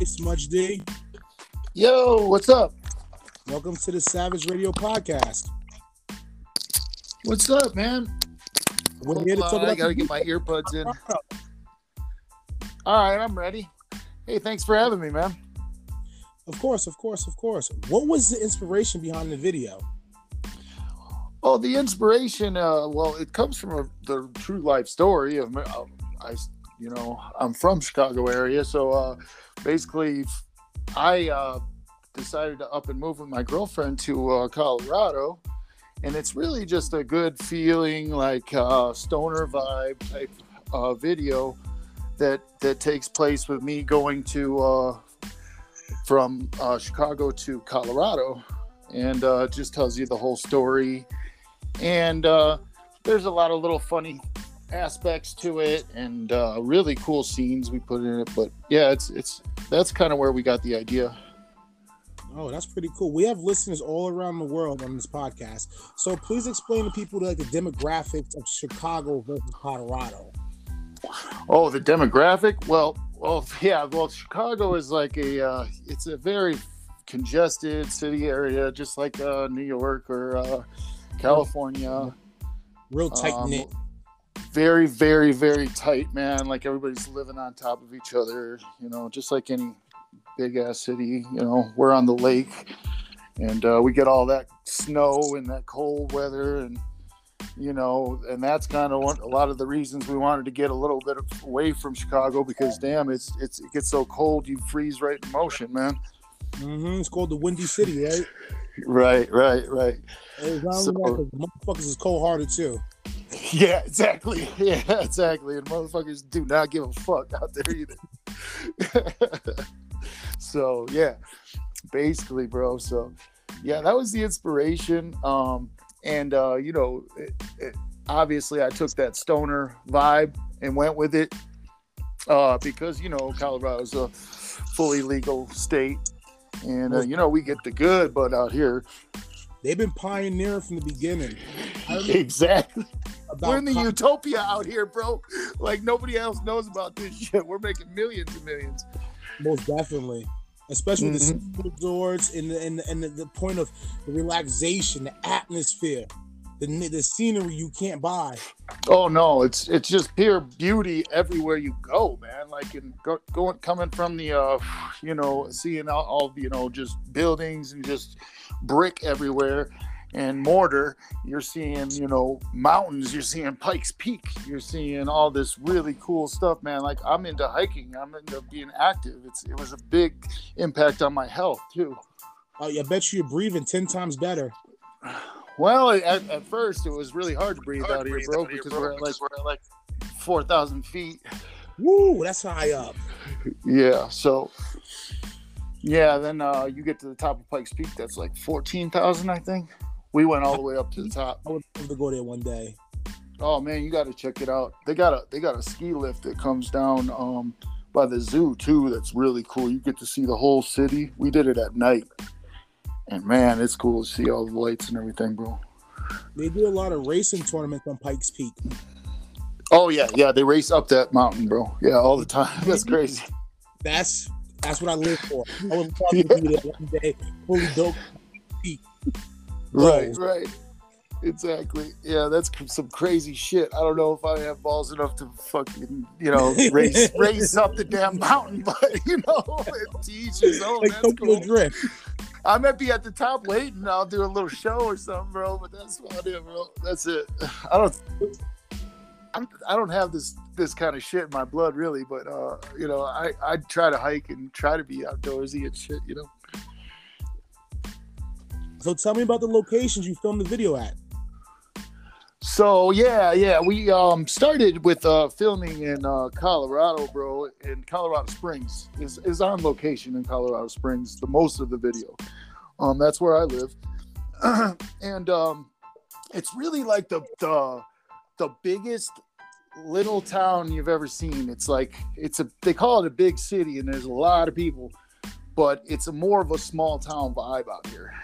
Hey, Smudge D. Yo, what's up? Welcome to the Savage Radio Podcast. What's up, man? We're here to talk I gotta get my earbuds in. All right, I'm ready. Hey, thanks for having me, man. Of course, of course, of course. What was the inspiration behind the video? Oh, the inspiration. Uh, well, it comes from a, the true life story of me- um, I. You know, I'm from Chicago area, so uh, basically, I uh, decided to up and move with my girlfriend to uh, Colorado, and it's really just a good feeling, like uh, stoner vibe type uh, video that that takes place with me going to uh, from uh, Chicago to Colorado, and uh, just tells you the whole story. And uh, there's a lot of little funny aspects to it, and uh, really cool scenes we put in it. But yeah, it's it's that's kind of where we got the idea. Oh, that's pretty cool. We have listeners all around the world on this podcast. So please explain to people like the demographics of Chicago versus Colorado. Oh, the demographic? Well, well, yeah. Well, Chicago is like a uh, it's a very congested city area, just like uh, New York or uh, California. Real tight Um, knit. Very, very, very tight, man. Like everybody's living on top of each other. You know, just like any big ass city. You know, we're on the lake, and uh, we get all that snow and that cold weather and you know, and that's kind of a lot of the reasons we wanted to get a little bit away from Chicago because damn, it's it's it gets so cold you freeze right in motion, man. hmm It's called the Windy City, right? Right, right, right. So- motherfuckers is cold hearted too. Yeah, exactly. Yeah, exactly. And motherfuckers do not give a fuck out there either. so yeah, basically, bro. So yeah, that was the inspiration. Um, and uh, you know, it, it, obviously, I took that stoner vibe and went with it uh, because you know Colorado's a fully legal state, and uh, you know we get the good, but out here, They've been pioneering from the beginning. Exactly. About We're in the co- utopia out here, bro. Like nobody else knows about this shit. We're making millions and millions. Most definitely. Especially with Mhm. the resorts and the, and, the, and the, the point of the relaxation, the atmosphere, the the scenery you can't buy. Oh no, it's it's just pure beauty everywhere you go, man. Like in go, going coming from the uh, you know, seeing all, all you know just buildings and just brick everywhere and mortar. You're seeing you know mountains. You're seeing Pikes Peak. You're seeing all this really cool stuff, man. Like I'm into hiking. I'm into being active. It's it was a big impact on my health too. Uh, I bet you you're breathing ten times better. Well, at, at first it was really hard to breathe out here, bro, because we're at like we're at like four thousand feet. Woo, that's high up. Yeah, so yeah, then uh, you get to the top of Pikes Peak. That's like fourteen thousand, I think. We went all the way up to the top. I would love to go there one day. Oh man, you got to check it out. They got a they got a ski lift that comes down um, by the zoo too. That's really cool. You get to see the whole city. We did it at night, and man, it's cool to see all the lights and everything, bro. They do a lot of racing tournaments on Pikes Peak. Oh yeah, yeah. They race up that mountain, bro. Yeah, all the time. That's crazy. That's that's what I live for. I would love to be there one day, fully dope. Right, right. Exactly. Yeah, that's some crazy shit. I don't know if I have balls enough to fucking, you know, race race up the damn mountain, but you know, to each his own. Like That's cool. Drift. I might be at the top waiting. I'll do a little show or something, bro. But that's about it, bro. That's it. I don't. I'm, I don't have this this kind of shit in my blood, really. But uh, you know, I I try to hike and try to be outdoorsy and shit. You know. So tell me about the locations you filmed the video at. So yeah, yeah, we um started with uh filming in uh Colorado, bro. In Colorado Springs is is on location in Colorado Springs. The most of the video, um, that's where I live, and um, it's really like the the the biggest little town you've ever seen. It's like it's a they call it a big city, and there's a lot of people, but it's a more of a small town vibe out here.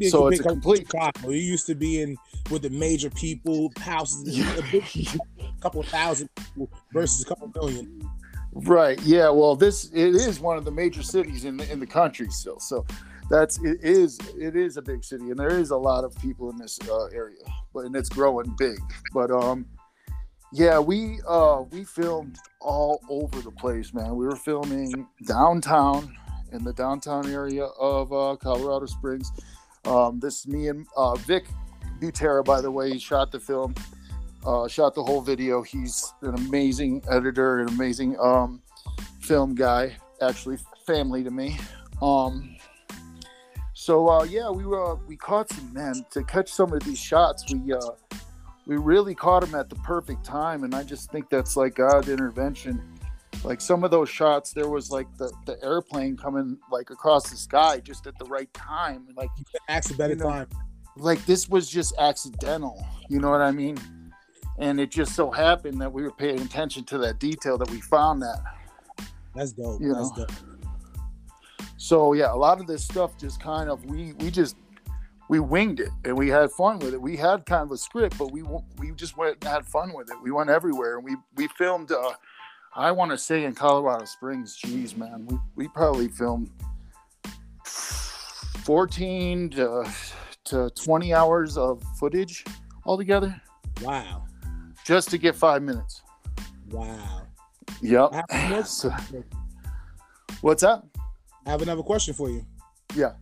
Yeah, So you it's a complete- Chicago. You used to be in with the major people, houses, a big couple of thousand people versus a couple million. Right. Yeah. Well, this it is one of the major cities in the, in the country still. So that's it is it is a big city, and there is a lot of people in this uh, area, but and it's growing big. But um, yeah, we uh we filmed all over the place, man. We were filming downtown in the downtown area of uh, Colorado Springs. Um, this is me and uh, Vic Butera, by the way. He shot the film uh, shot the whole video. He's an amazing editor, an amazing um, film guy. Actually, family to me. Um, so uh, yeah, we were we caught some man to catch some of these shots. We uh, we really caught them at the perfect time, and I just think that's like God intervention. Like some of those shots, there was like the, the airplane coming like across the sky just at the right time. Like accidental you know, time. Like this was just accidental. You know what I mean? and it just so happened that we were paying attention to that detail that we found that. That's dope. You That's know? dope. So yeah, a lot of this stuff just kind of we we just we winged it and we had fun with it. We had kind of a script, but we we just went and had fun with it. We went everywhere and we we filmed. Uh, I want to say in Colorado Springs, geez, man, we we probably filmed fourteen to to twenty hours of footage altogether. Wow just to get five minutes. Wow. Yep. what's up? I have another question for you. Yeah.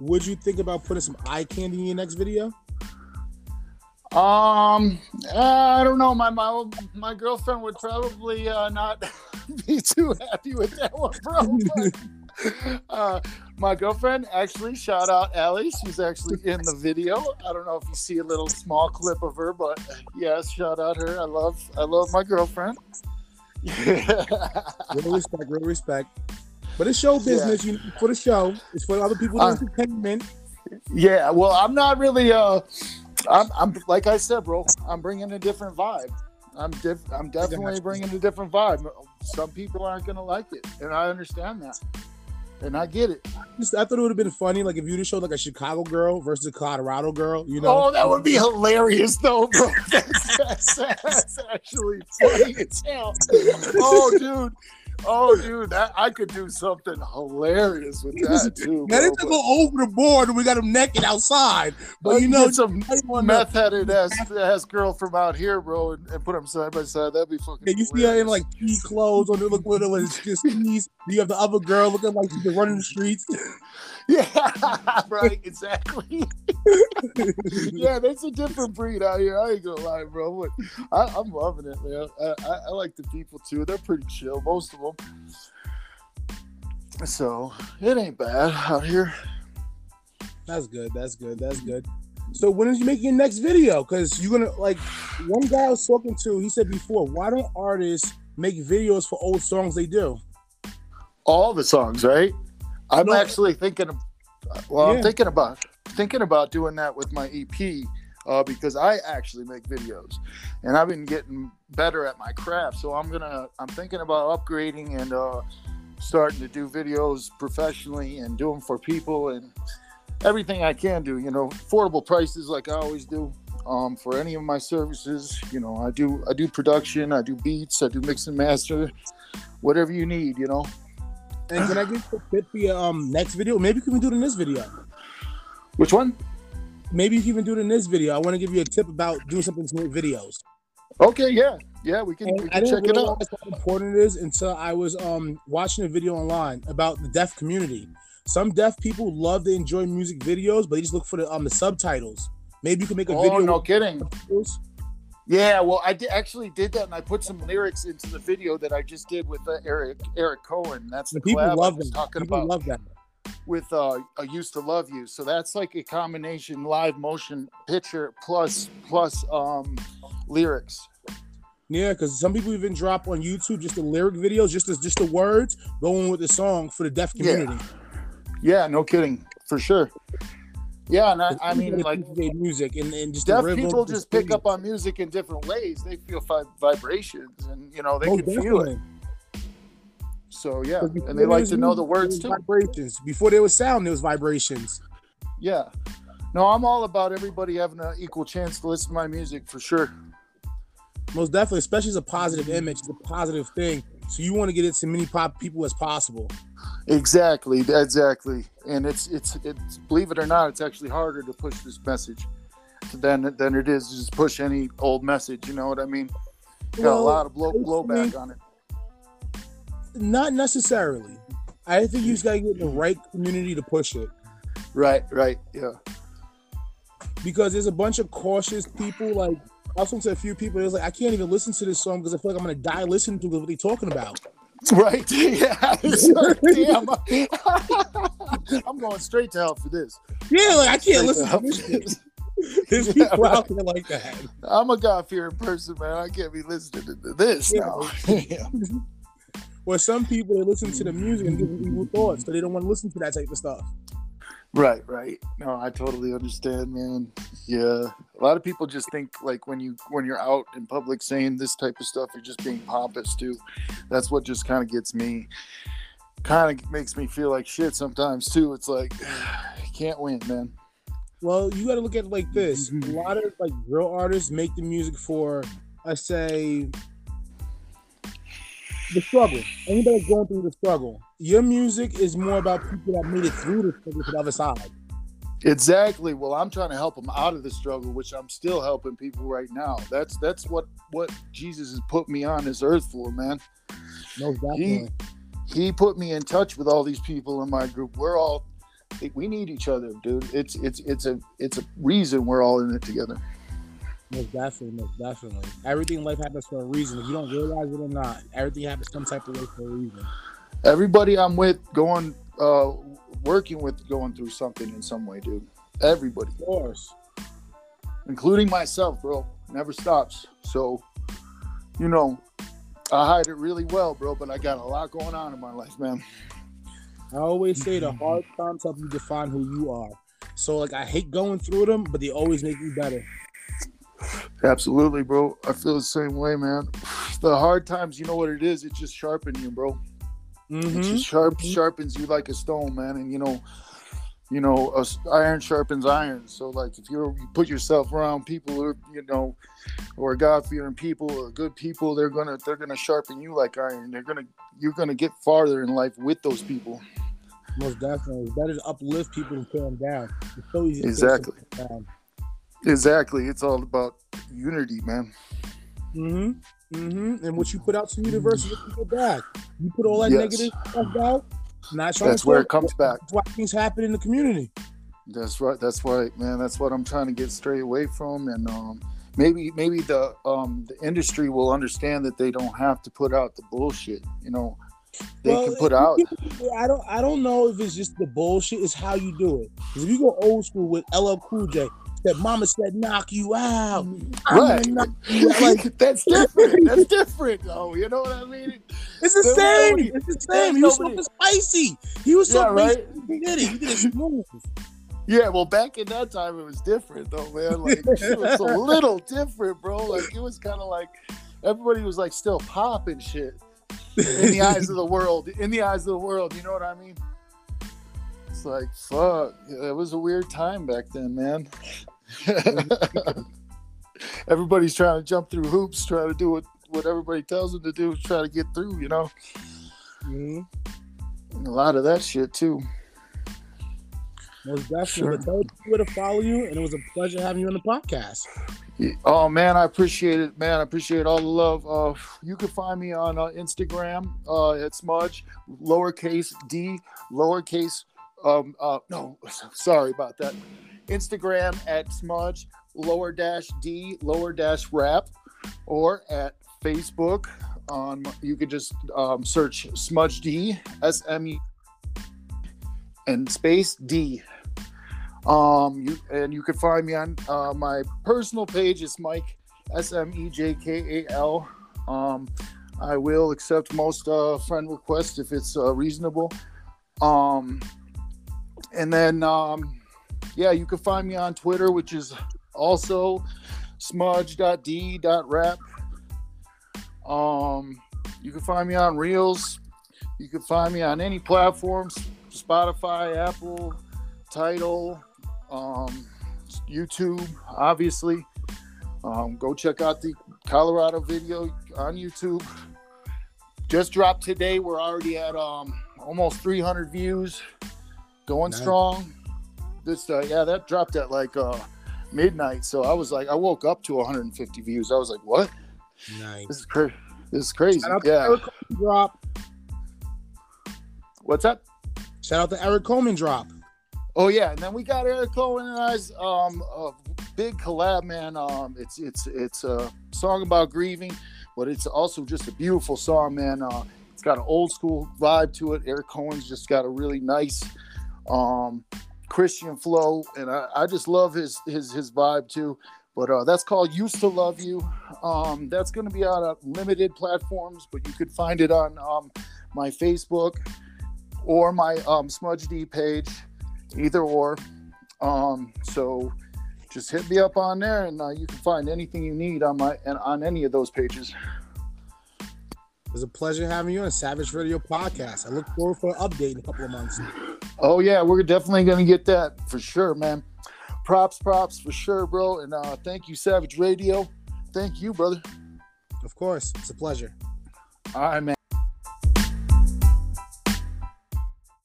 Would you think about putting some eye candy in your next video? Um, uh, I don't know. My my my girlfriend would probably uh, not be too happy with that one, bro. uh, my girlfriend actually shout out Allie. She's actually in the video. I don't know if you see a little small clip of her, but yes, shout out her. I love I love my girlfriend. Yeah. real respect, real respect. But it's show business. Yeah. You for the show. It's for other people's uh, entertainment. Yeah. Well, I'm not really. Uh, I'm, I'm like I said, bro. I'm bringing a different vibe. I'm diff- I'm definitely bringing a different vibe. Some people aren't gonna like it, and I understand that and I get it. Just, I thought it would have been funny, like if you just showed like a Chicago girl versus a Colorado girl. You know? Oh, that would be hilarious, though, bro. that's, that's, that's actually funny as hell. Oh, dude. Oh, dude, that I could do something hilarious with that too. Now they go over the board and we got them naked outside. But you know, some meth headed ass, ass girl from out here, bro, and, and, put them side by side. That'd be fucking. Yeah, you see her in like pea clothes on the look with it's just knees. You have the other girl looking like she's running the streets. Yeah, right, exactly. yeah, that's a different breed out here. I ain't gonna lie, bro. I, am loving it, man. I, I, I, like the people too. They're pretty chill, most of them. So it ain't bad out here. That's good. That's good. That's good. So when are you making your next video? Because you're gonna like one guy I was talking to. He said before, why don't artists make videos for old songs they do? All the songs, right? I'm no. actually thinking. Of, well, yeah. I'm thinking about thinking about doing that with my EP uh, because I actually make videos, and I've been getting better at my craft. So I'm gonna. I'm thinking about upgrading and uh, starting to do videos professionally and do them for people and everything I can do. You know, affordable prices like I always do. Um, for any of my services, you know, I do I do production, I do beats, I do mix and master, whatever you need, you know. And can I get a tip for your um next video? Maybe you can do it in this video. Which one? Maybe you can even do it in this video. I want to give you a tip about doing something to make videos. Okay, yeah, yeah, we can, we can check it out. How important it is until I was um watching a video online about the deaf community. Some deaf people love to enjoy music videos, but they just look for the um the subtitles. Maybe you can make a oh, video. no kidding. Yeah, well, I did, actually did that, and I put some lyrics into the video that I just did with uh, Eric Eric Cohen. That's the, the people love that. Talking people about love that with uh, "I Used to Love You." So that's like a combination live motion picture plus plus um, lyrics. Yeah, because some people even drop on YouTube just the lyric videos, just as just the words going with the song for the deaf community. Yeah, yeah no kidding, for sure. Yeah, and I, I mean, like music and, and just deaf people just pick up on music in different ways. They feel vibrations, and you know they oh, can definitely. feel it. So yeah, and they like to know the words too. Vibrations before there was sound, there was vibrations. Yeah, no, I'm all about everybody having an equal chance to listen to my music for sure. Most definitely, especially as a positive image, it's a positive thing. So you want to get it to many pop people as possible. Exactly, exactly. And it's it's it's believe it or not, it's actually harder to push this message than than it is to just push any old message. You know what I mean? Got Well, a lot of blow I mean- blowback on it. Not necessarily. I think you just gotta get the mm-hmm. right community to push it. Right, right, yeah. because there's a bunch of cautious people. Like I was talking to a few people. It was like I can't even listen to this song because I feel like I'm gonna die listening to what they're talking about. Right, yeah. Like, damn, I'm going straight to hell for this. Yeah, like I can't listen to to this There's Yeah, people right. out there like that. I'm a God fearing person, man. I can't be listening to this Yeah. now. yeah. Or some people they listen to the music and give them evil thoughts, so they don't want to listen to that type of stuff. Right, right. No, I totally understand, man. Yeah, a lot of people just think like when you when you're out in public saying this type of stuff, you're just being pompous too. That's what just kind of gets me, kind of makes me feel like shit sometimes too. It's like can't win, man. Well, you got to look at it like this: a lot of like real artists make the music for, I say, the struggle. Anybody going through the struggle. Your music is more about people that made it through the struggle to the other side. Exactly. Well, I'm trying to help them out of the struggle, which I'm still helping people right now. That's that's what what Jesus has put me on this earth for, man. Most definitely. he put me in touch with all these people in my group. We're all we need each other, dude. It's it's it's a it's a reason we're all in it together. Most definitely, most definitely. Everything in life happens for a reason. If you don't realize it or not, everything happens some type of way for a reason. Everybody I'm with going uh working with going through something in some way, dude. Everybody, Of course. including myself, bro. Never stops. So, you know, I hide it really well, bro, but I got a lot going on in my life, man. I always say the hard times help you define who you are. So like I hate going through them, but they always make me better. Absolutely, bro. I feel the same way, man. The hard times, you know what it is? It just sharpens you, bro. It Mm-hmm. just sharp Mhm. sharpens you like a stone, man. And you know, you know, iron sharpens iron. So like, if you're, you put yourself around people who are, you know, or God fearing people or good people, they're gonna they're gonna sharpen you like iron. They're gonna you're gonna get farther in life with those people. Most definitely. It's better uplift people than tear them down. It's so easy Exactly. down. Exactly. It's all about unity, man. Mm-hmm. Mm-hmm. And what you put out to the universe is what you get back. You put all that Yes. negative stuff out, not trying That's where it comes back. That's why things happen in the community. That's right. That's right, man. That's what I'm trying to get straight away from, and um, maybe maybe the um, the industry will understand that they don't have to put out the bullshit. You know, they Well, can put out. I don't I don't know if it's just the bullshit, it's how you do it. Because if you go old school with LL Cool J, that mama said knock you out. Right. you out. Like, That's different. That's different, though. You know what I mean? it's the same. nobody- It's the same. He was nobody- so spicy. He was so Yeah, right. He did it. He did it smooth. Yeah. Well, back in that time, it was different, though, man. Like it was a little different, bro. Like it was kind of like everybody was like still popping shit in the eyes of the world. In the eyes of the world, you know what I mean? It's like fuck. It was a weird time back then, man. Everybody's trying to jump through hoops, trying to do what what everybody tells them to do, try to get through. You know, Mhm. A lot of that shit too. Most definitely. Sure. But tell people where to follow you, and it was a pleasure having you on the podcast. Oh man, I appreciate it, man. I appreciate all the love. Uh, you can find me on uh, Instagram uh, at Smudge, lowercase d, lowercase. Um, uh, no, sorry about that. Instagram at Smudge, lower dash d, lower dash rap, or at Facebook. On you could just um, search Smudge D, S M U, and space D. Um, you and you can find me on uh, my personal page. It's Mike S M E J K A L. Um, I will accept most uh, friend requests if it's uh, reasonable. Um, and then um, yeah, you can find me on Twitter, which is also smudge.d.rap. Um, you can find me on Reels. You can find me on any platforms Spotify, Apple, Tidal, um, YouTube, obviously. Um, go check out the Colorado video on YouTube. just dropped today. We're already at um almost 300 views, going Nice. strong. This uh, yeah, that dropped at like uh midnight. So I was like, I woke up to 150 views. I was like, what? Nice. This is crazy. This is crazy. Shout Yeah. Eric Coleman drop. What's up Shout out to Eric Coleman drop. Oh yeah, and then we got Eric Cohen and I's um a big collab, man. Um, it's it's it's a song about grieving, but it's also just a beautiful song, man. Uh, it's got an old school vibe to it. Eric Cohen's just got a really nice um Christian flow, and I, I just love his his his vibe too. But uh, that's called "Used to Love You." Um, that's going to be on limited platforms, but you could find it on um, my Facebook or my um, Smudge D page either or. Um, so just hit me up on there, and uh, you can find anything you need on my and on any of those pages. It was a pleasure having you on Savage Radio Podcast. I look forward for an update in a couple of months. Oh yeah, we're definitely gonna get that for sure, man. Props, props for sure, bro. And uh, thank you, Savage Radio. Thank you, brother. Of course, it's a pleasure. All right, man.